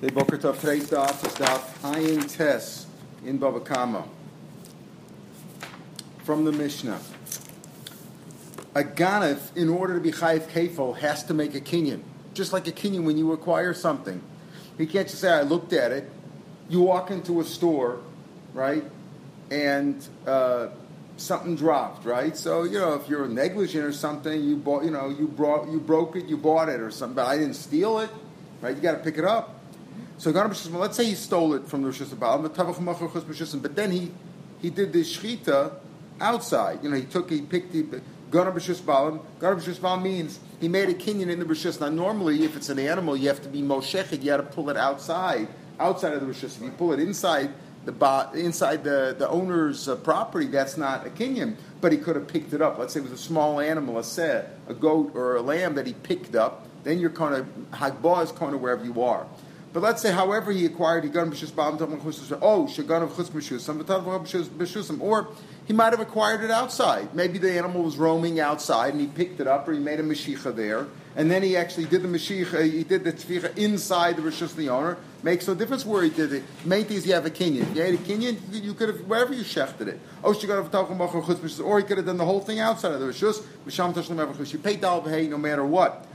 The Boker Tov today's daf is daf Ayin Tes in Bava Kama. From the Mishnah. A ganif, in order to be chayiv kefil, has to make a kinyan. Just like a kinyan when you acquire something. He can't just say, I looked at it. You walk into a store, right, and uh, something dropped, right? So, you know, if you're negligent or something, you bought, you know, you brought, you broke it, you bought it or something, but I didn't steal it, right? You got to pick it up. So let's say he stole it from the Rosh Hashanah, but then he he did the shchita outside. You know, he took he picked the B'Shus Balam. B'Shus Balam means he made a kinyan in the B'Shus. Now, normally, if it's an animal, you have to be moshechet. You have to pull it outside, outside of the B'Shus. If you pull it inside the inside the, the owner's uh, property, that's not a kinyan. But he could have picked it up. Let's say it was a small animal, a set, a goat or a lamb that he picked up. Then you're kind of hagbah is kind of wherever you are. But let's say, however, he acquired he got b'shus oh b'shusam, or he might have acquired it outside. Maybe the animal was roaming outside and he picked it up, or he made a mashicha there, and then he actually did the mashicha, uh, he did the tficha inside the rishus the owner. Makes no difference where he did it. Main thing is you have a kinyan. You had a kinyan, you could have wherever you shechted it. Oh, she got him. or he could have done the whole thing outside of the rishus. You pay dal no matter what.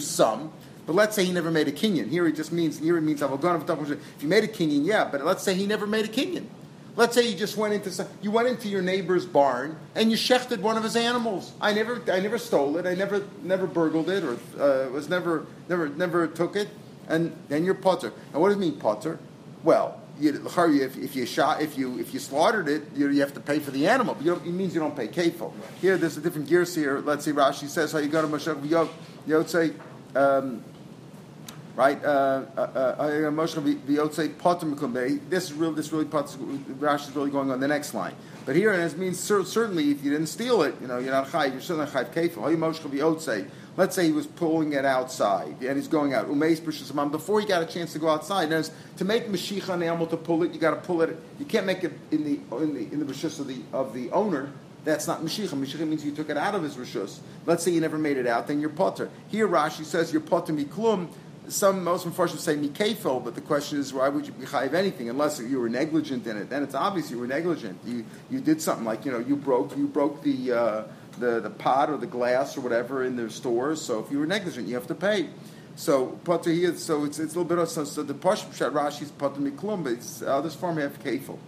Some. But let's say he never made a kinyan. Here he just means here it means if you made a kinyan, yeah. But let's say he never made a kinyan. Let's say you just went into some, you went into your neighbor's barn and you shechted one of his animals. I never I never stole it. I never never burgled it or uh, was never never never took it. And then you're potter. And what does it mean potter? Well, you, if, if you shot if you if you slaughtered it, you, you have to pay for the animal. But it means you don't pay kefil. Here, there's a different gears here. Let's see. Rashi says how you go to Moshe Yot. say. Um, right? Uh, uh, uh, this is really this really Rashi is really going on the next line. But here it means certainly if you didn't steal it, you know you're not chayv. You're certainly chayv kefil. Let's say he was pulling it outside and he's going out. Before he got a chance to go outside, and to make mashicha an animal to pull it, you got to pull it. You can't make it in the in the in the of the of the owner. That's not Mashiach. Mashiach means you took it out of his rishus. Let's say you never made it out, then you're potter. Here Rashi says you're potter miklum some most unfortunately say mikafel, but the question is why would you be chayiv anything unless you were negligent in it? Then it's obvious you were negligent. You you did something like you know you broke you broke the uh, the the pot or the glass or whatever in their stores. So if you were negligent, you have to pay. So potter here, so it's, it's a little bit of so, so the pashut pshat Rashi is potter miklum, but it's, uh, this form have kafel.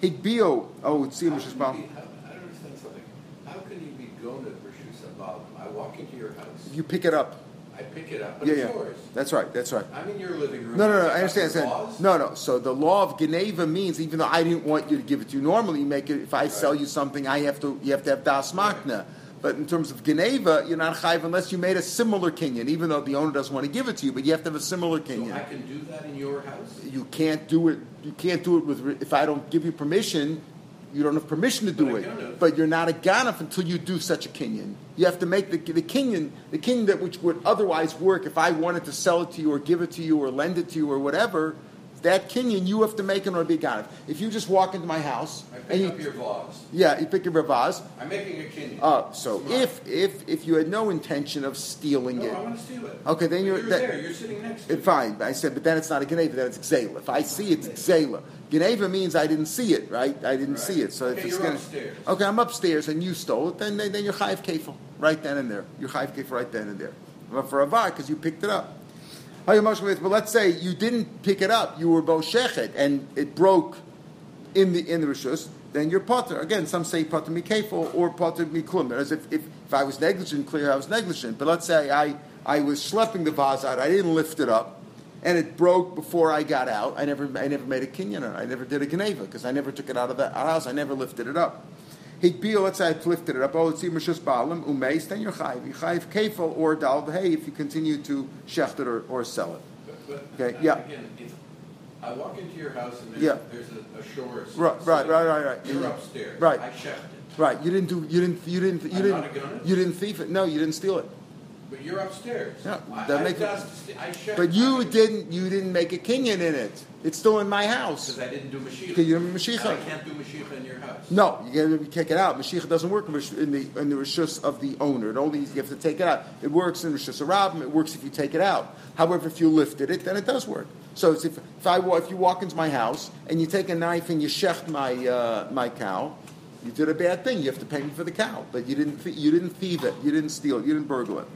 Higbio, oh it's see Mishas How, I don't understand something. How can you be going to Rishus I walk into your house. You pick it up. I pick it up, yeah, yeah. yours. That's right. That's right. I'm in your living room. No, no, no. I understand. Understand. No, no. So the law of Geneva means, even though I didn't want you to give it to you, normally you make it. If I right. sell you something, I have to. You have to have das machna. Right. But in terms of Geneva, you're not chayiv unless you made a similar kinyan, even though the owner doesn't want to give it to you. But you have to have a similar kinyan. So I can do that in your house. You can't do it. You can't do it with. If I don't give you permission, you don't have permission to do it, but you're not a ganaf until you do such a kinyan. You have to make the, the kinyan, the kinyan that which would otherwise work if I wanted to sell it to you or give it to you or lend it to you or whatever. That kinyan you have to make in order to be ganaf. If you just walk into my house I pick and you, up your vase, yeah, you pick up your vase. I'm making a kinyan. Uh, so if if if you had no intention of stealing no, it, I want to steal it. Okay, then you're, you're that, there. You're sitting next to it. Fine, I said, but then it's not a ganeva. Then it's xela. If I see it, it's xela. Geneva means I didn't see it, right? I didn't right. see it. So okay, if it's gonna, upstairs. okay, I'm upstairs and you stole it, then then you're chayiv kefil right then and there. You're chayiv kefil right then and there. But for a var, because you picked it up. But let's say you didn't pick it up, you were boshechet, and it broke in the in the rishus. Then you're potter. Again, some say potter mikefil or potter miklum. As if, if if I was negligent, clear I was negligent. But let's say I I was schlepping the vase out, I didn't lift it up and it broke before I got out. I never, I never made a kinyan. I never did a geneva because I never took it out of the house. I never lifted it up. Hikbil, let's say I lifted it up. Oh, it's mishus balim umeis. Then you're chayiv. You chayiv kefil or dal hey if you continue to shecht it or, or sell it. But, but, okay. Yeah. Again, I walk into your house and there's, yeah. there's a, a shore. Right, right, right, right, right. You're upstairs. Right. I shecht it. Right. You didn't do. You didn't. You didn't. You I'm didn't. You didn't thief it. No, you didn't steal it. But you're upstairs. Yeah, I, that I, make- I shut- But you I- didn't. You didn't make a kinyan in it. It's still in my house. Because I didn't do Mashiach. Because you didn't Mashiach. I can't do Mashiach in your house. No, you got to kick it out. Mashiach doesn't work in the in the, rishus of the owner. It only you have to take it out. It works in rishus harabim. It works if you take it out. However, if you lifted it, then it does work. So it's if if I if you walk into my house and you take a knife and you shecht my uh, my cow, you did a bad thing. You have to pay me for the cow, but you didn't you didn't thieve it. You didn't steal it. You didn't burgle it.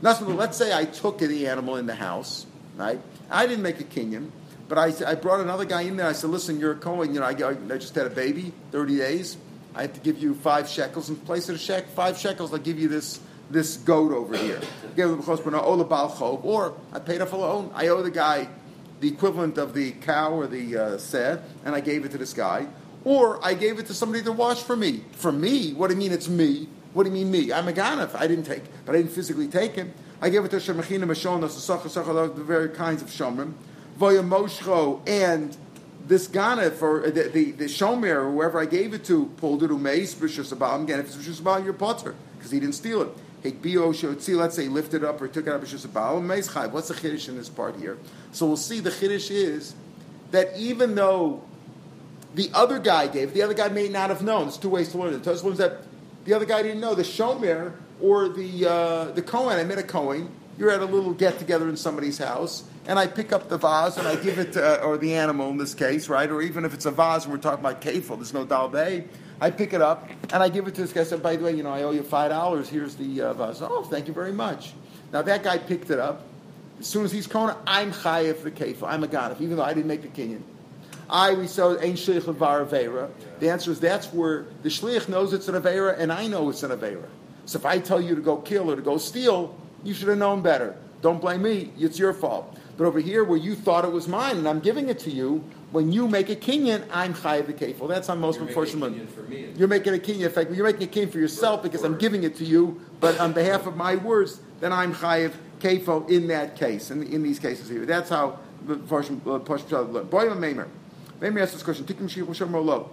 Now, let's say I took the animal in the house, right? I didn't make a kinyan, but I, I brought another guy in there. I said, listen, you're a Cohen. You know, I, I just had a baby, 30 days. I have to give you five shekels. In place of a shekel, five shekels, I'll give you this this goat over here. Or I paid off a loan. I owe the guy the equivalent of the cow or the uh, and I gave it to this guy. Or I gave it to somebody to wash for me. For me? What do you mean it's me? What do you mean me? I'm a ganef. I didn't take, but I didn't physically take him. I gave it to Shemachina Mashon, the very kinds of shomrim. Voya Moshcho and this ganef or the the, the shomer or whoever I gave it to pulled it umeis b'shus abal. Again, if it's b'shus abal, you're potter because he didn't steal it. Hikbio shotzi, let's say he lifted up or took it up b'shus abal. Umeis chayv. What's the chiddush in this part here? So we'll see. The chiddush is that even though the other guy gave, the other guy may not have known. There's two ways to learn it. The Tosfos learns that the other guy didn't know. The shomer or the uh, the Cohen, I met a Cohen. You're at a little get together in somebody's house, and I pick up the vase and I give it, to, or the animal in this case, right? Or even if it's a vase and we're talking about kefil, there's no dalbei. I pick it up and I give it to this guy. I said, by the way, you know, I owe you five dollars. Here's the uh, vase. Oh, thank you very much. Now that guy picked it up. As soon as he's kona, I'm chayiv the kefil. I'm a ganif, even though I didn't make the kinyan. I we saw ein shlich of avera. The answer is that's where the shlich knows it's an avera, and I know it's an avera. So if I tell you to go kill or to go steal, you should have known better. Don't blame me; it's your fault. But over here, where you thought it was mine, and I'm giving it to you, when you make a kinyan, I'm chayiv the kefil. That's on most unfortunate. opinion for me. You're making a kinyan. In fact, you're making a kinyan for yourself because I'm giving it to you. But on behalf of my words, then I'm chayiv kefil in that case. In, in these cases here, that's how the portion uh, push boy Maimer. Let me ask this question. Tikkun Shomer Lo.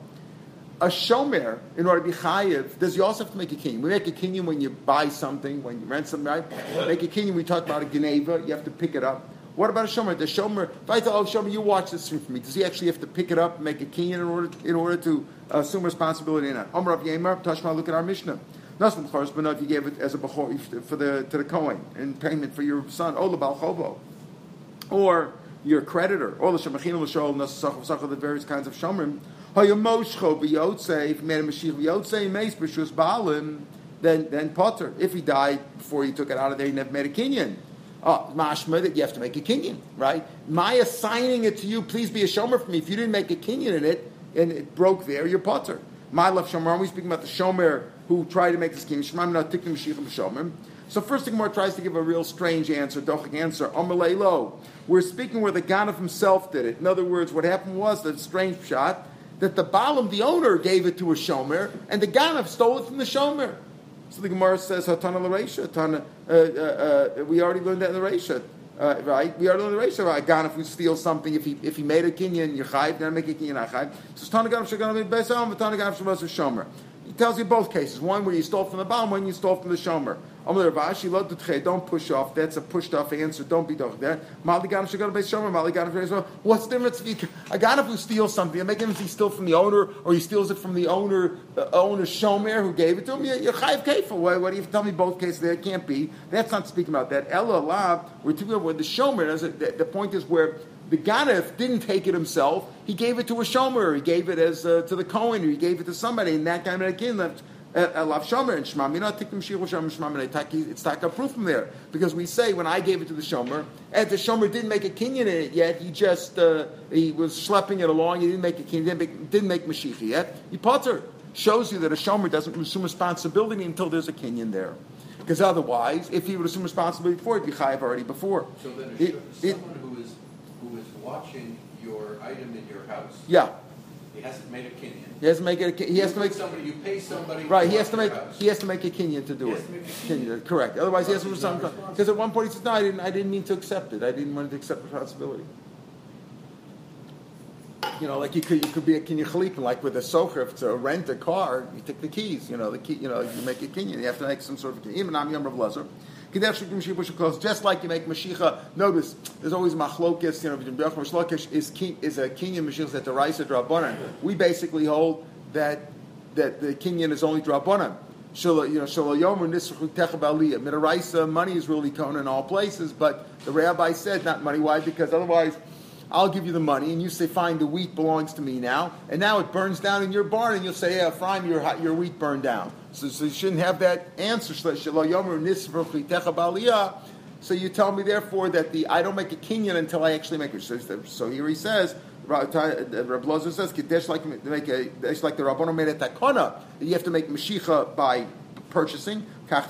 A shomer, in order to be chayiv, does you also have to make a kinyan? We make a kinyan when you buy something, when you rent something, right? Make a kinyan. We talk about a geneva. You have to pick it up. What about a shomer? The shomer, if I tell, oh, shomer, you watch this for me, does he actually have to pick it up and make a kinyan in order, in order to assume responsibility in it? Omer of Yemer, Tashma, look at our Mishnah. Nassim Chorus, but not if you gave it as a bechor for the to the Kohen in payment for your son, Ola Bal Chovo, or your creditor, all the Shemachim L'Shol Nasach the various kinds of Shomrim. Hayamoshcho V'Yotzei, if he made a Mashiach V'Yotzei Meis B'Shus Baalim, then then Potter. If he died before he took it out of there, he never made a kinyan. Oh, ah, mashma that you have to make a kinyan, right? My assigning it to you, please be a shomer for me. If you didn't make a kinyan in it and it broke there, you're potter. My love shomer. Are we speaking about the shomer who tried to make this kinyan? Shemam not tikkum mashiachim shomer. So first thing, more tries to give a real strange answer, dochik answer. Lo. We're speaking where the Ganav himself did it. In other words, what happened was that strange shot that the Balaam, the owner, gave it to a shomer, and the Ganav stole it from the shomer. So the Gemara says, Hatana Laresha, Hatana, uh, uh, uh, we already learned that in the Resha, uh, right? We already learned the Resha, right? Gan, if we steal something, if he, if he made a kinyan, you're then make a kinyan, not chayv. So Tana Gan, Shagan, Besam, Tana Gan, Shabas, Shomer. He tells you both cases. One where you stole from the Baal, one you stole from the Shomer. Don't push off. That's a pushed off answer. Don't be doch there. What's the difference? If you, a who steals something, it makes difference if he steals from the owner or he steals it from the owner, uh, owner shomer who gave it to him. You're, chayiv kefil. Why, why do you tell me both cases? There can't be. That's not speaking about that. Ella lav. We're talking about where the shomer. It, the, the point is where. The Ganef didn't take it himself. He gave it to a shomer. He gave it as uh, to the Cohen, or he gave it to somebody, and that guy made a kin left Lav Shomer and Shema Mina Tikkun Shiru Shomer Shema It's taka proof from there because we say when I gave it to the Shomer and the Shomer didn't make a kinyan in it yet. He just uh, he was schlepping it along. He didn't make a kinyan. Didn't make, didn't make Mashiach yet. He potter shows you that a Shomer doesn't assume responsibility until there's a kinyan there. Because otherwise, if he would assume responsibility before, he'd be chayiv already before. So then, It- it, it- someone who is who is watching your item in your house, yeah, he hasn't made a kinyan. he has to make it. A, he has to make somebody. You pay somebody. right. He has to make house. he has to make a kinyan to do He it. has to make a Kinyan, correct. Otherwise, he has to He's some because at one point he says, "No, I didn't. I didn't mean to accept it. I didn't want to accept responsibility." You know, like you could you could be a kinyan chalipin, like with a socher, if it's a rent a car, you take the keys. You know, the key. You know, you make a kinyan. You have to make some sort of kinyan. Even I'm Yom Rav Just like you make Mashiach, notice there's always machlokis, you know, Berach and Shlokish is is a kinyan Mashiach that the Raisa Drabanan. We basically hold that that the kinyan is only Drabanan. You know, Midaraisa, money is really kona in all places, but the rabbi said not money. Why? Because otherwise, I'll give you the money, and you say, fine, the wheat belongs to me now, and now it burns down in your barn, and you'll say, yeah, fine, your, your wheat burned down. So, so you shouldn't have that answer. So you tell me, therefore, that the I don't make a kinyan until I actually make it. So, so here he says, uh, Rabbi Lozer says, "Kadesh like make a like the Rabbanon made a takana. You have to make mashicha by purchasing. Kadesh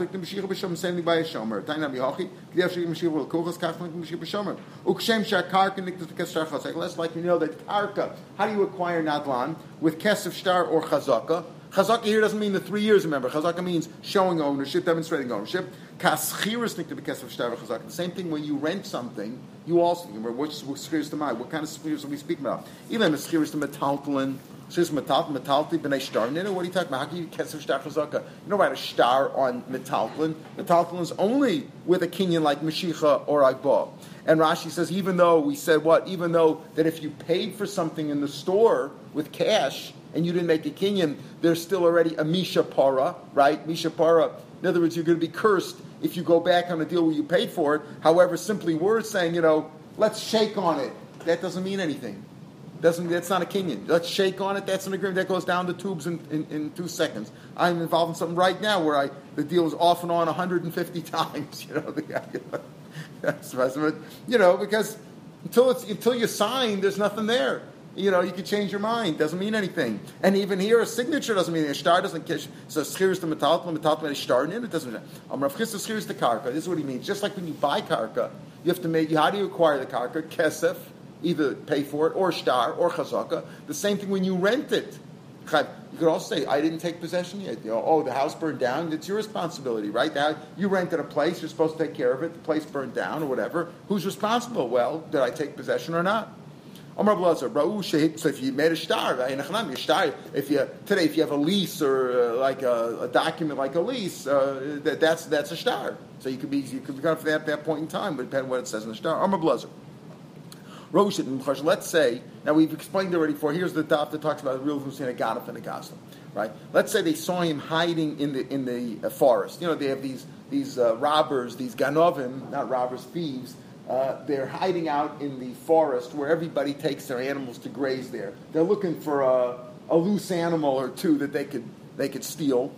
like you know that karka. How do you acquire nadlan with kesef star or chazaka? Chazaka here doesn't mean the three years, remember. Chazaka means showing ownership, demonstrating ownership. Shtar. The same thing when you rent something, you also, remember, schiris to mind? What kind of schiris are we speaking about? Even schiris to metaltalin, metaltalin, metaltalin b'nei shtar nina, what are you talking about? How can you kesef shtar chazaka? You don't write a star on metaltalin. Metaltalin is only with a kinyan like Mashicha or Agba. And Rashi says, even though we said what? Even though that if you paid for something in the store with cash, and you didn't make a kinyan, there's still already a misha para, right? Misha para. In other words, you're going to be cursed if you go back on a deal where you paid for it. However, simply words saying, you know, let's shake on it. That doesn't mean anything. Doesn't that's not a kinyan. Let's shake on it. That's an agreement that goes down the tubes in, in, in, two seconds. I'm involved in something right now where I the deal is off and on 150 times. You know, the that's you know because until it's until you sign, there's nothing there you know, you can change your mind. Doesn't mean anything. And even here, a signature doesn't mean. A star doesn't kish. So schiris the metaltman, metaltman is star in it doesn't Um, Rav the karka. This is what he means. Just like when you buy karka, you have to make, how do you acquire the karka? Kesef, either pay for it, or star, or chazaka. The same thing when you rent it. You could also say, I didn't take possession yet. You know, oh, the house burned down. It's your responsibility, right? Now, you rented a place. You're supposed to take care of it. The place burned down or whatever. Who's responsible? Well, did I take possession or not? Omar Blazer, so if you made a star, if you today if you have a lease or uh, like a, a, document like a lease, uh, that, that's that's a star. So you could be you could be for that, that point in time, but depending on what it says in the star. Amar blazer. Let's say now we've explained already. For here's the daf that talks about the real between a ganif and a right? Let's say they saw him hiding in the in the uh, forest. You know they have these these uh, robbers, these ganovim, not robbers, thieves uh, they're hiding out in the forest where everybody takes their animals to graze there. They're looking for a, a loose animal or two that they could, they could steal.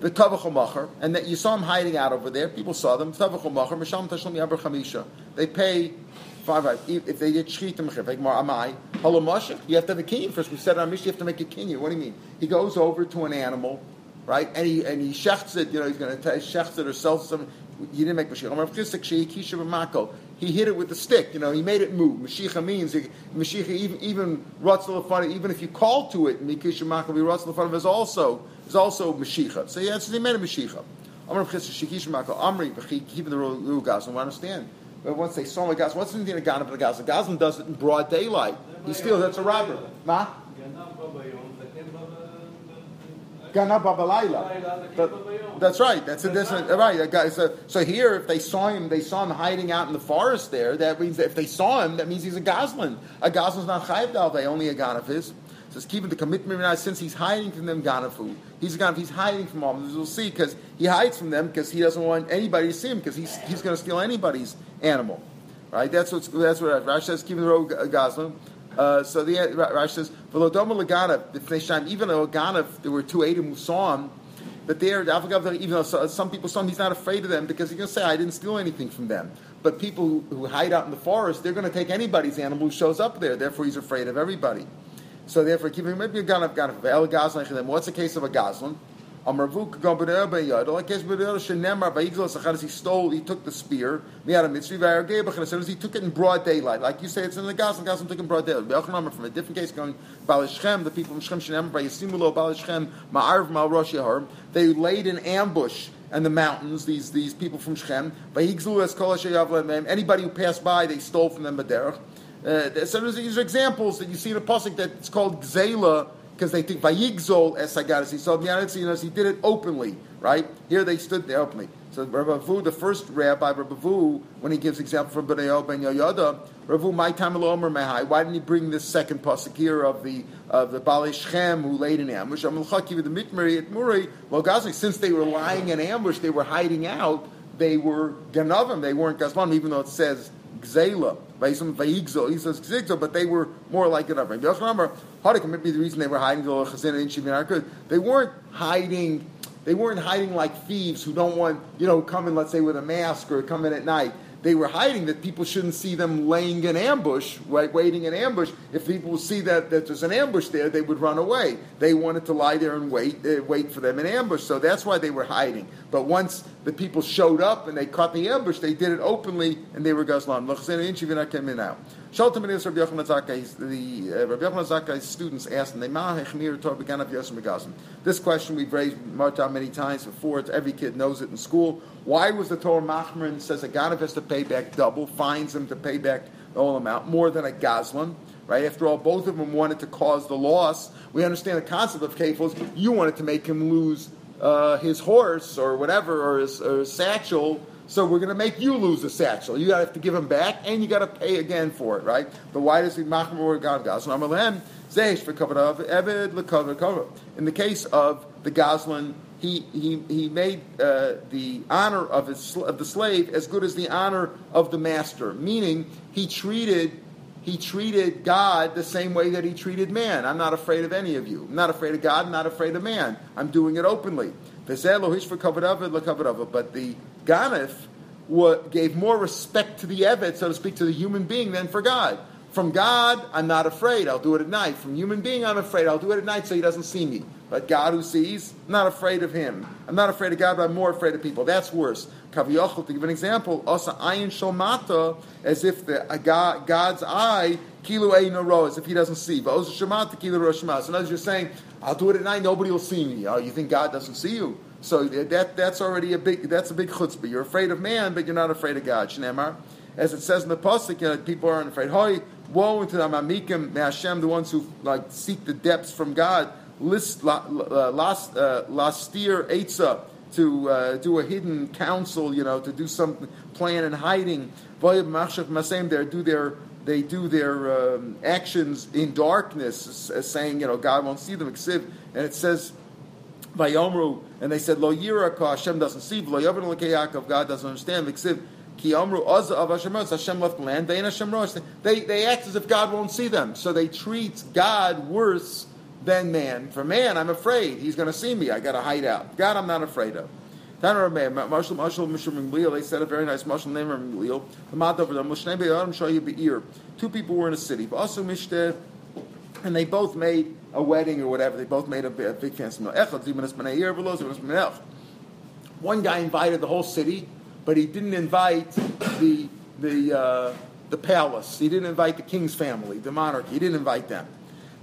The Tavachamacher, and that you saw him hiding out over there. People saw them. Tavachamacher, Misham. They pay five, five. If they did get shchitim, like more amai, halamasha, you have to have a kinyan first. We said on Mishnah, you have to make a kinyan. What do you mean? He goes over to an animal, right, and he and he shechts it. You know, he's going to shechts it or sells some. He didn't make Mashiach. He hit it with a stick. You know, he made it move. Mashiach means Mashiach even even Ratzal even if you call to it, Mikisha Makavi Ratzal is also is also Mashiach. So yeah, so he made a Mashiach. Amr Shikish Makal Amri keeping the rule Gazlan. We understand. But once they saw the Gazlan, what's the thing of Ganav and the Gazlan? Does it in broad daylight. He steals. That's a robber. Ma? Gana Babalayla. That's right. That's a different. Uh, right. So, so here, if they saw him, they saw him hiding out in the forest there. That means that if they saw him, that means he's a Goslin. A Goslin's not Chayiv Dalve, only a Ganaf is. So it's keeping the commitment since he's hiding from them Ganafu. He's a Ganaf, he's hiding from all of them. We'll see, because he hides from them because he doesn't want anybody to see him because he's, he's going to steal anybody's animal. Right? That's, what's, that's what Rashi says, keeping the road Goslin. Uh, so the Rashi says, "V'lodoma leganav." Even though ganav, there were two Adam who saw him, but there, even though some people saw him, he's not afraid of them because he's going to say, "I didn't steal anything from them." But people who, who hide out in the forest, they're going to take anybody's animal who shows up there. Therefore, he's afraid of everybody. So therefore, keeping maybe a ganav ganav. El gazlan. What's the case of a gazlan? He stole, he took the spear, he took it in broad daylight. Like you say, it's in the Gazan, Gazan took it in broad daylight. From a different case going, the people from Shem Rosh they laid an ambush and the mountains, these, these people from Shem, anybody who passed by, they stole from them. Uh, so these are examples that you see in a pasuk that's called Gzela because they think Vayigzol es Hagadas. Saw the he did it openly, right? Here they stood there openly. So Rabbi Vu, the first rabbi, Rabbi Vu, when he gives example from Bnei Ben Yoyada, Rabbi my time Omer Mehai. Why didn't he bring this second pasuk here of the of the Bali Shem who laid in ambush? Chakiv the Mitmeri at Muri. Well, Gazi, since they were lying in ambush, they were hiding out. They were Ganavim. They weren't Gazlan, even though it says Gzela. He says Gzigzo, but they were more like Ganavim. Hadik might be the reason they were hiding. They weren't hiding they weren't hiding like thieves who don't want, you know, come in, let's say, with a mask or come in at night. They were hiding that people shouldn't see them laying in ambush, right, waiting in ambush. If people see that, that there's an ambush there, they would run away. They wanted to lie there and wait, uh, wait for them in ambush. So that's why they were hiding. But once the people showed up and they caught the ambush, they did it openly and they were gazlan. The uh, students asked him, This question we've raised many times before. It's, every kid knows it in school. Why was the Torah Machmer says a Ganav has to pay back double, fines him to pay back the whole amount, more than a Gazlan? Right? After all, both of them wanted to cause the loss. We understand the concept of kefils. You wanted to make him lose uh, his horse or whatever, or his, or his satchel so we're going to make you lose the satchel. You got to have to give him back, and you got to pay again for it, right? But why does he eved lekover In the case of the gazlan, he, he, he made uh, the honor of, his, of the slave as good as the honor of the master, meaning he treated he treated God the same way that he treated man. I'm not afraid of any of you. I'm not afraid of God. I'm not afraid of man. I'm doing it openly. But the Ganef gave more respect to the Evet, so to speak, to the human being than for God. From God, I'm not afraid. I'll do it at night. From human being, I'm afraid. I'll do it at night so he doesn't see me. But God who sees, I'm not afraid of him. I'm not afraid of God, but I'm more afraid of people. That's worse. Kaviyachal, to give an example, Asa ayin shalmata, as if the God, God's eye, kilu ein as if he doesn't see. But Osa shamata, kilu roshma. So, in you're saying, I'll do it at night, nobody will see me. Oh, you think God doesn't see you? So that that's already a big that's a big chutzpah. You're afraid of man, but you're not afraid of God. Shneimar, as it says in the pasuk, you know, people aren't afraid. Hoy, woe to the mamikim Hashem, the ones who like seek the depths from God. List last uh, lastir etza to uh, do a hidden counsel, you know, to do some plan in hiding. They do their they do their um, actions in darkness, saying, you know, God won't see them. And it says Vayomru, and they said, Lo Yiraka, Hashem doesn't see, Lo Yaakov, God doesn't understand, Viksiv, Ki Amru of Hashem left land, Hashem Rosh. They, they act as if God won't see them, so they treat God worse than man. For man, I'm afraid, he's going to see me, I got to hide out. God, I'm not afraid of. Marshal Marshal they said a very nice Marshal name. The over. Two people were in a city. Also and they both made a wedding or whatever. They both made a, a big fancy meal. One guy invited the whole city, but he didn't invite the the uh, the palace. He didn't invite the king's family, the monarchy. He didn't invite them.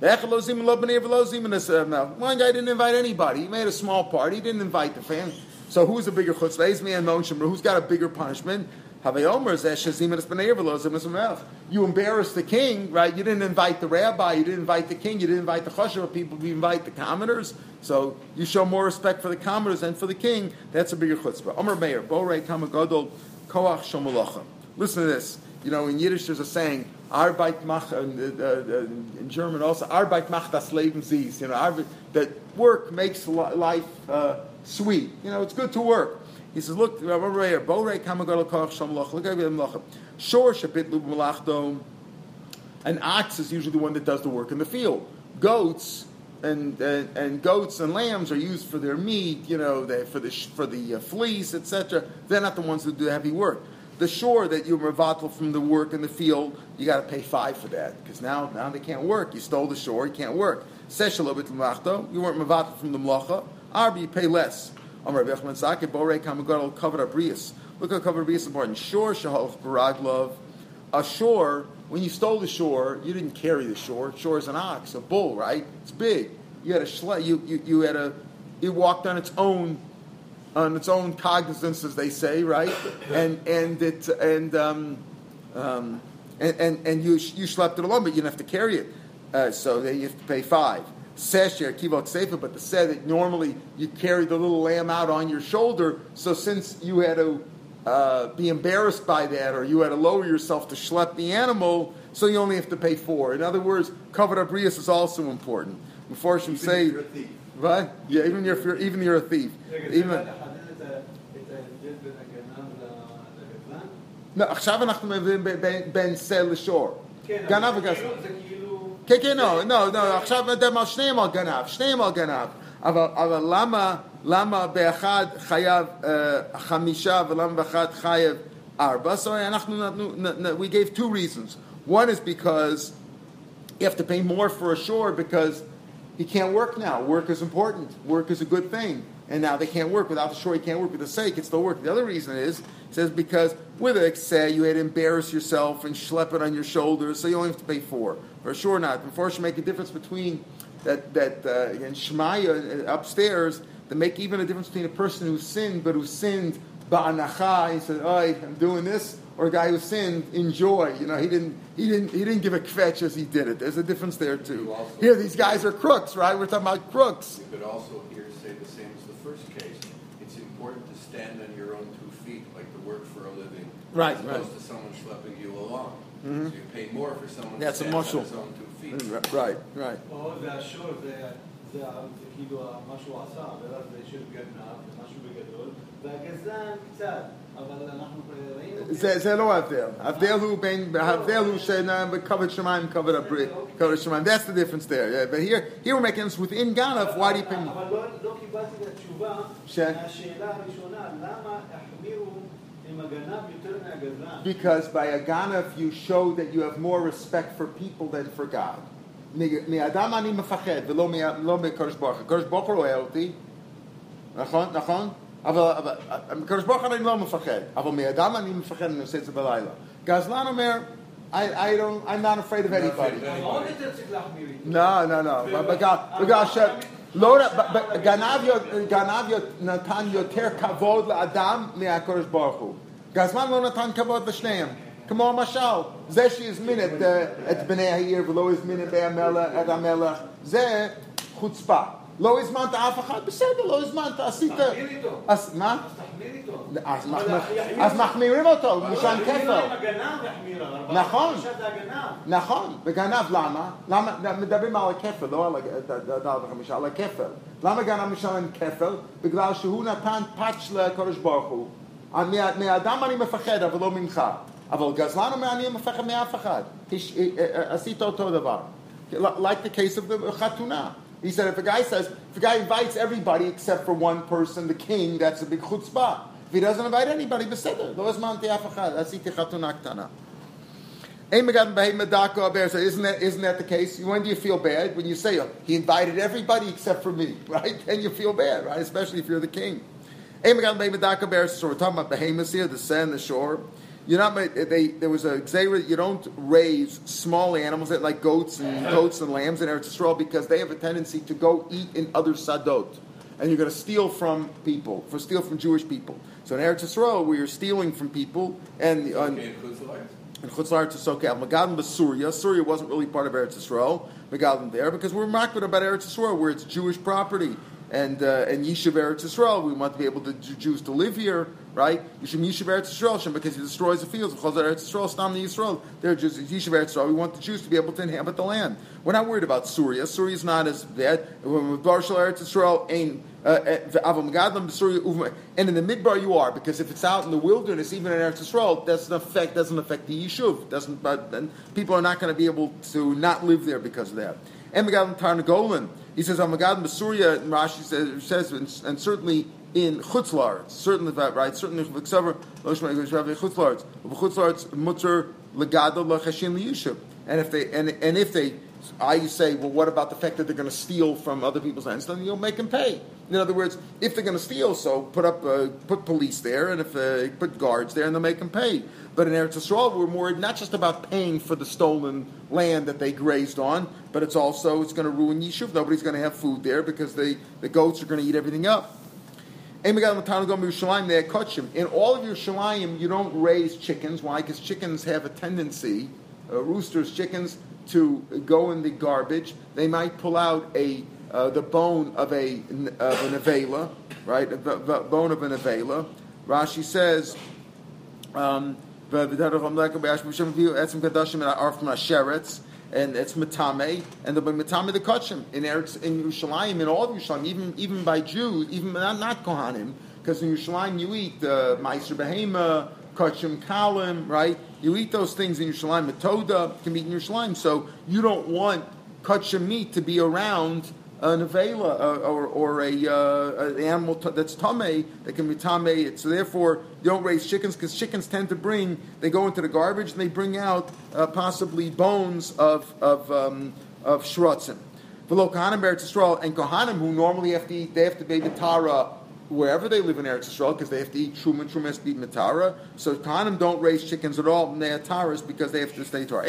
Uh, one guy didn't invite anybody. He made a small party. He didn't invite the family. So who's a bigger chutzpah? Who's got a bigger punishment? You embarrassed the king, right? You didn't invite the rabbi, you didn't invite the king, you didn't invite the chashav people, you invite the commoners. So you show more respect for the commoners than for the king. That's a bigger chutzpah. Omer Meir, Borei Kamagodol, Koach Shomalacha. Listen to this. You know, in Yiddish there's a saying, Arbeit mach, uh, uh, uh, in German also, Arbeit macht das Leben süß. You know, that work makes life uh, sweet. You know, it's good to work. He says, look, look at Shor An ox is usually the one that does the work in the field. Goats and, and, and goats and lambs are used for their meat, you know, they, for the for the uh, fleece, etc. They're not the ones who do the heavy work. The shore that you're mevatel from the work in the field, you got to pay five for that because now now they can't work. You stole the shore, you can't work. Seshel you weren't mevatel from the mlacha. Arbi, you pay less. Amar Bechman Zaki Borei. Look at covered Abrius important. Shore Shahal Baraglov. A shore, when you stole the shore, you didn't carry the shore. Shore is an ox, a bull, right? It's big. You had a schle- you, you, you had a it walked on its own on its own cognizance, as they say, right? And and it and um, um, and, and, and you you slept it alone, but you didn't have to carry it. Uh, so you have to pay five sesher kivot sefer, but the said that normally you carry the little lamb out on your shoulder. So since you had to uh, be embarrassed by that, or you had to lower yourself to schlep the animal, so you only have to pay four. In other words, covered abrius is also important. Mepharshim say, You're a thief. right? Yeah, even if you're even you're a thief. רגע, זה Even, בא לחדד את ה- את ההבדל בין הגנב ל- לגזלן? לא, עכשיו אנחנו מביאים בין- בין- בין סל לשור. כן, גנב אבל כן, כן, לא, לא, לא, עכשיו מדברים על שניהם על גנב, שניהם על גנב. אבל, אבל למה, למה באחד חייב אה, חמישה ולמה באחד חייב ארבע? So אנחנו נתנו, נ- נ- we gave two reasons. One is because you have to pay more for a shore because he can't work now. Work is important. Work is a good thing. And now they can't work. Without the shore, he can't work. With the say, he can still work. The other reason is, it says, because with a say, you had to embarrass yourself and schlep it on your shoulders, so you only have to pay four. For sure not. Before should make a difference between that, that uh, again, Shemaya uh, upstairs, to make even a difference between a person who sinned, but who sinned ba'anacha, he said, oh, I'm doing this, or a guy who sinned, enjoy. You know, he didn't, he didn't, he didn't give a kvetch as he did it. There's a difference there too. Here, these guys are crooks, right? We're talking about crooks. You could also here say the same the first case. It's important to stand on your own two feet, like to work for a living. Right, As right. opposed to someone schlepping you along. So you pay more for someone That's a to stand muscle. on his own two feet. Right, right. או זה השור, זה, זה, ה- זה כאילו מה שהוא עשה, ואז זה שור גנב, זה משהו בגדול, והגזלן קצת, אבל אנחנו ראינו... זה, זה לא ההבדל. ההבדל הוא בין, ההבדל הוא שאינם covered שמיים, covered abri, covered שמיים. That's the difference there. Yeah, but here, here we're making this within Ganav. Why do you pay more? אבל לא, לא קיבלתי את התשובה ש- מהשאלה הראשונה, למה החמירו עם הגנב יותר מהגזלן? Because by a Ganav you show that you have more respect for people than for God. מ- מאדם אני מפחד, ולא מ- לא מקדוש ברוך הוא. הקדוש ברוך הוא רואה אותי, נכון? נכון? אבל אבל- מקדוש ברוך הוא אני לא מפחד, אבל מאדם אני מפחד, אני עושה את זה בלילה. גזלן אומר, I, I don't, I'm not afraid of anybody. אז עוד יותר צריך להחמיר איתו. לא, לא, לא, בגלל- בגלל ש... לא, ב- ב- גנב י- גנב י- נתן יותר כבוד לאדם מהקדוש ברוך הוא. גזלן לא נתן כבוד לשניהם. כמו המשל, זה שהזמין את, אה, את בני העיר ולא הזמין את המלך, את המלך, זה חוצפה. לא הזמנת אף אחד, בסדר, לא הזמנת, עשית... תחמיר איתו. אז מה? אז תחמיר איתו. אז מחמירים אותו. עם הגנב יחמיר, אבל נכון. נכון, וגנב למה? למה, מדברים על הכפל, לא על הדל וחמישה, על הכפל. למה גנב משלם כפל? בגלל שהוא נתן פאץ' לקדוש ברוך הוא. מהאדם אני מפחד, אבל לא ממך. אבל גזלן אומר, אני מפחד מאף אחד. אה, אה, עשית אותו דבר. Like the case of the חתונה. He said, if a guy says, if a guy invites everybody except for one person, the king, that's a big chutzpah. If he doesn't invite anybody, בסדר, לא הזמנתי אף אחד, עשיתי חתונה קטנה. Ein Megadan Behem Medako Aber. So isn't that isn't that the case? When do you feel bad? When you say oh, he invited everybody except for me, right? Then you feel bad, right? Especially if you're the king. Ein Megadan Behem Medako Aber. So we're talking about behemoths here, the sand, the shore. You're not. They there was a xera. You don't raise small animals that like goats and goats and lambs in Eretz Yisrael because they have a tendency to go eat in other sadot, and you're going to steal from people, for steal from Jewish people. So in Eretz Yisrael, where you're stealing from people, and on, Okay, includes the lights? and Chutz La'aretz is okay. Megadim was Surya. Surya wasn't really part of Eretz Yisrael. Megadim there because we're makbid about Eretz Yisrael, where it's Jewish property. And uh, and Yishuv Eretz Yisrael, we want to be able to Jew- Jews to live here, right? Yishuv Yishuv Eretz Yisrael, because he destroys the fields. Chutz Eretz Yisrael, Stam Yisrael. They're just Yishuv Eretz Yisrael. We want the Jews to be able to inhabit the land. We're not worried about Surya. Surya is not as bad. When Barshal Eretz Yisrael, ain. Uh, Uvma- and in the midbar you are because if it's out in the wilderness, even in Eretz Yisrael, doesn't affect doesn't affect the yishuv. Doesn't but people are not going to be able to not live there because of that. And Megadim Tarnagolan, he says oh Megadim B'Surya, and Rashi says, says and, and certainly in Chutzlar, certainly right, certainly V'Ksaver Chutzlar, Chutzlar Mutter Legado Lachashin Liyishuv. And if they and and if they I say, well, what about the fact that they're going to steal from other people's lands? Then you'll make them pay. In other words, if they're going to steal, so put up, uh, put police there, and if uh, put guards there, and they'll make them pay. But in Eretz Yisrael, we're more not just about paying for the stolen land that they grazed on, but it's also it's going to ruin Yishuv. Nobody's going to have food there because they, the goats are going to eat everything up. In all of your shalayim, you don't raise chickens. Why? Because chickens have a tendency, uh, roosters, chickens, to go in the garbage. They might pull out a uh, the bone of a of an avela, right? A b- b- bone of an avela. Rashi says. Um, and it's matame, and the matame the kachim in Eretz, in Yerushalayim, in all of Yerushalayim, even even by Jews, even not, not Kohanim, because in Yerushalayim you eat uh, meiser behema, kachim kalim, right? You eat those things in your Yerushalayim. Metoda can be in your Yerushalayim, so you don't want kachim meat to be around an avela uh, or, or a, uh, an animal t- that's tame that can be tame. So therefore, you don't raise chickens because chickens tend to bring. They go into the garbage and they bring out uh, possibly bones of of um, of shrutzim. V'lo kohanim Eretz and kohanim who normally have to eat, they have to be tara wherever they live in Eretz Yisrael because they have to eat truma and truma has to eat matara. So kohanim don't raise chickens at all and they are because they have to stay Torah.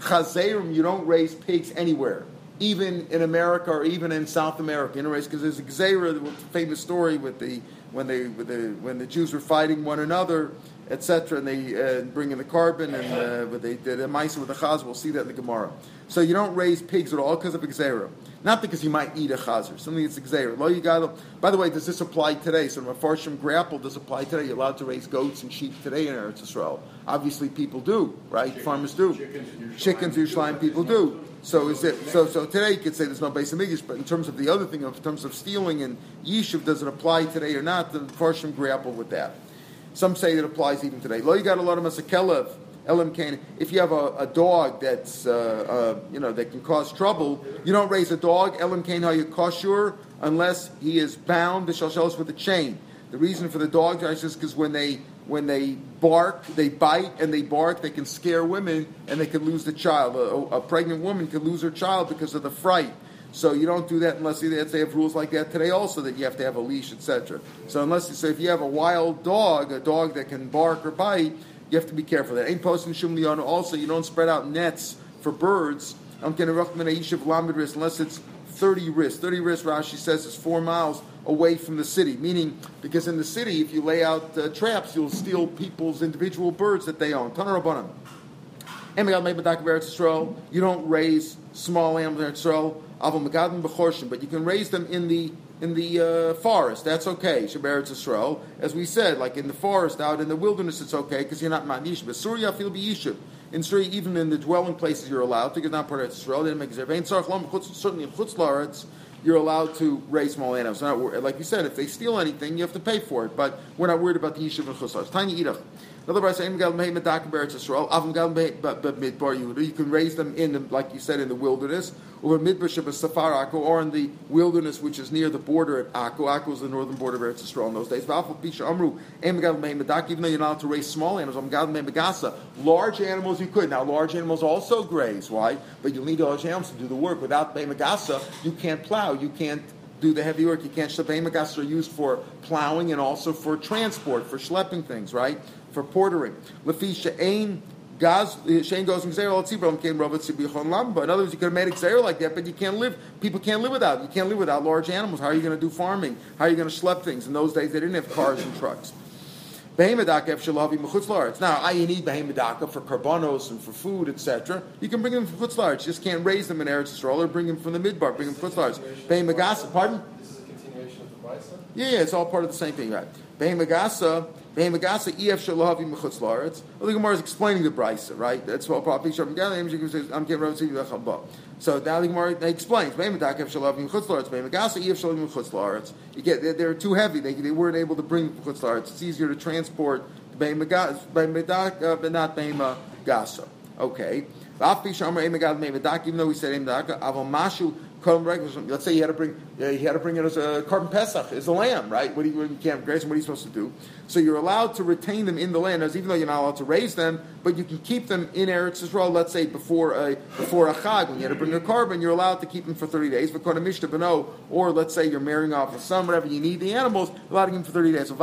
Chazerim, you don't raise pigs anywhere even in America or even in South America, a race, because there's a the famous story with the when they with the when the Jews were fighting one another, etc., and they uh, bring in the korban and uh, but they did a mice with the chaz. We'll see that in the Gemara. So you don't raise pigs at all because of a Not because you might eat a chazer, something that's Gzeira. Lo you got. By the way, does this apply today? So the Mefarshim grapple does apply today. You're allowed to raise goats and sheep today in Eretz Yisrael. Obviously, people do, right? Chickens, Farmers do. chickens, Yerushalayim people do. So is it so? So today you could say there's no base English, but in terms of the other thing, in terms of stealing and yishuv, does it apply today or not? The Farshim grapple with that. Some say it applies even today. Lo, you got a lot of masakelev, elam kane. If you have a, a dog that's uh, uh, you know that can cause trouble, you don't raise a dog elam kane how you kosher unless he is bound the shalshelos with a chain. The reason for the dog is because when they when they bark, they bite and they bark, they can scare women and they can lose the child. A, a pregnant woman can lose her child because of the fright. So you don't do that unless they have rules like that today also that you have to have a leash, etc. So unless so if you have a wild dog, a dog that can bark or bite, you have to be careful. That ain't posting shum Also, you don't spread out nets for birds. Unless it's 30 ris. 30 ris, Rashi says, is four miles away from the city. Meaning, because in the city, if you lay out uh, traps, you'll steal people's individual birds that they own. Tanarabanim. You don't raise small animals in Israel, but you can raise them in the in the uh, forest. That's okay. Shabaretz Israel, as we said, like in the forest, out in the wilderness, it's okay because you're not manish. But Surya feel be yishuv. In Syria, even in the dwelling places, you're allowed to, because not part of Israel. They didn't make a Certainly in Chutz you're allowed to raise small animals. Not, like you said, if they steal anything, you have to pay for it. But we're not worried about the Yishuv and Chutz Tiny Idach. Otherwise, you can raise them in, like you said, in the wilderness, or or in the wilderness which is near the border at Akko. Akko is the northern border of Eretz Yisrael in those days. Even though you're not allowed to raise small animals, large animals you could. Now, large animals also graze. Why? But you need large animals to do the work. Without Megasa, you can't plow. You can't do the heavy work. You can't. Shabei are used for plowing and also for transport, for schlepping things, right? For portering. Lefi she'ain gaz she'ain goes from zero tzibram came robot tzibichon lamba. In other words, you could have made zero like that, but you can't live. People can't live without. You can't live without large animals. How are you going to do farming? How are you going to schlep things? In those days, they didn't have cars and trucks. Behemadaka Now, I need behemadaka for korbanos and for food, etc. You can bring them from chutz You just can't raise them in Eretz Yisrael or bring them from the midbar. Bring them from large. Behemagasa, pardon? This is a continuation of the Brisa? Yeah, yeah, it's all part of the same thing, right? Behemagasa Behemagasa ef shalahavi mechutz laaretz. Well, the Gemara is explaining the brisa, right? That's what Papa Picture I'm getting ready So now the Gemara explains. Behemadaka ef shalahavi mechutz laaretz. Behemagasa ef shalahavi mechutz laaretz. You get they're, they're too heavy. They, they weren't able to bring mechutz laaretz. It's easier to transport behemadaka, uh, but not behemagasa. Okay. Even though we said Emadaka, Let's say you had to bring uh, you had to bring it as a korban pesach, as a lamb, right? What do you, you can't graze them? What are you supposed to do? So you're allowed to retain them in the land, as even though you're not allowed to raise them, but you can keep them in Eretz Yisrael. Let's say before a before a chag, when you had to bring a korban, you're allowed to keep them for 30 days. But mishnah beno, or let's say you're marrying off a son, whatever you need the animals, allowed to them for 30 days. So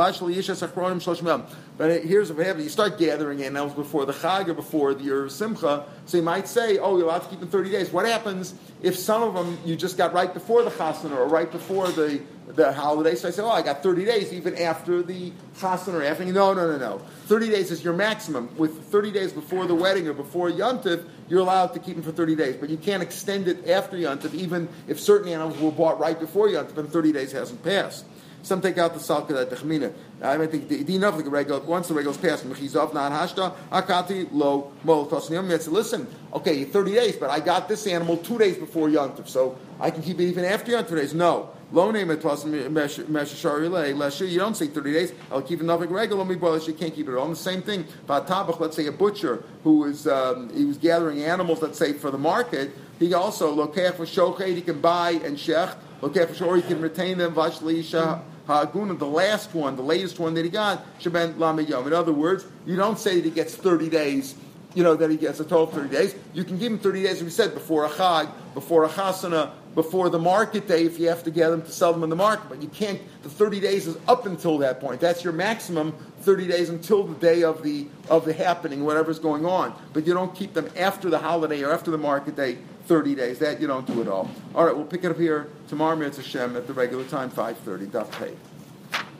But here's what happens: you start gathering animals before the chag or before your simcha. So you might say, oh, you're allowed to keep them 30 days. What happens if some of them you just got right before the chasana or right before the the holiday. So I said, oh, I got 30 days even after the chasen or after. No, no, no, no. 30 days is your maximum. With 30 days before the wedding or before Yontif, you're allowed to keep them for 30 days. But you can't extend it after Yontif, even if certain animals were bought right before Yontif and 30 days hasn't passed. Some take out the salka that techmina. I think the the enough a regular once the regular's passed, mechizov not hashta akati lo molotos niyom. Listen, okay, thirty days, but I got this animal two days before yontif, so I can keep it even after yontif days. No. Lo name it You don't say 30 days. I'll keep nothing regular. Me brother, you can't keep it. And the same thing. Tabach, let's say a butcher who is um, he was gathering animals, let's say for the market. He also lokech for shochet. He can buy and shech. Lokech for sure he can retain them. Vashlisha Ha'aguna, the last one, the latest one that he got, Shaben Yom. In other words, you don't say that he gets 30 days, you know, that he gets a total of 30 days. You can give him 30 days, as we said, before a Chag, before a Chasana, before the market day if you have to get them to sell them in the market. But you can't, the 30 days is up until that point. That's your maximum 30 days until the day of the, of the happening, whatever's going on. But you don't keep them after the holiday or after the market day 30 days. That you don't do at all. All right, we'll pick it up here tomorrow, Mitzvah Hashem, at the regular time, 5.30, Daf Pei.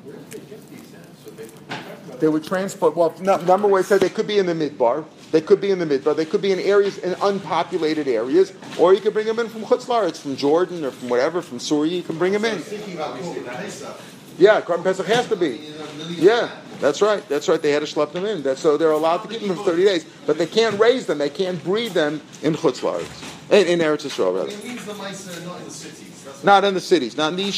Where did they get these in? So they, we talked They would transport, well, no, number one said they could be in the midbar, they could be in the midbar, they could be in areas, in unpopulated areas, or you could bring them in from Chutz It's from Jordan or from whatever, from Syria, you can bring them in. Thinking about Korban Pesach. Yeah, Korban Pesach has to be. Yeah, that's right. That's right. They had to schlep them in. That, so they're allowed to keep them for 30 days, but they can't raise them. They can't breed them in Chutz La'aretz. In, in Eretz Yisrael, rather. It means the mice are not in the cities. Not in the cities, not in the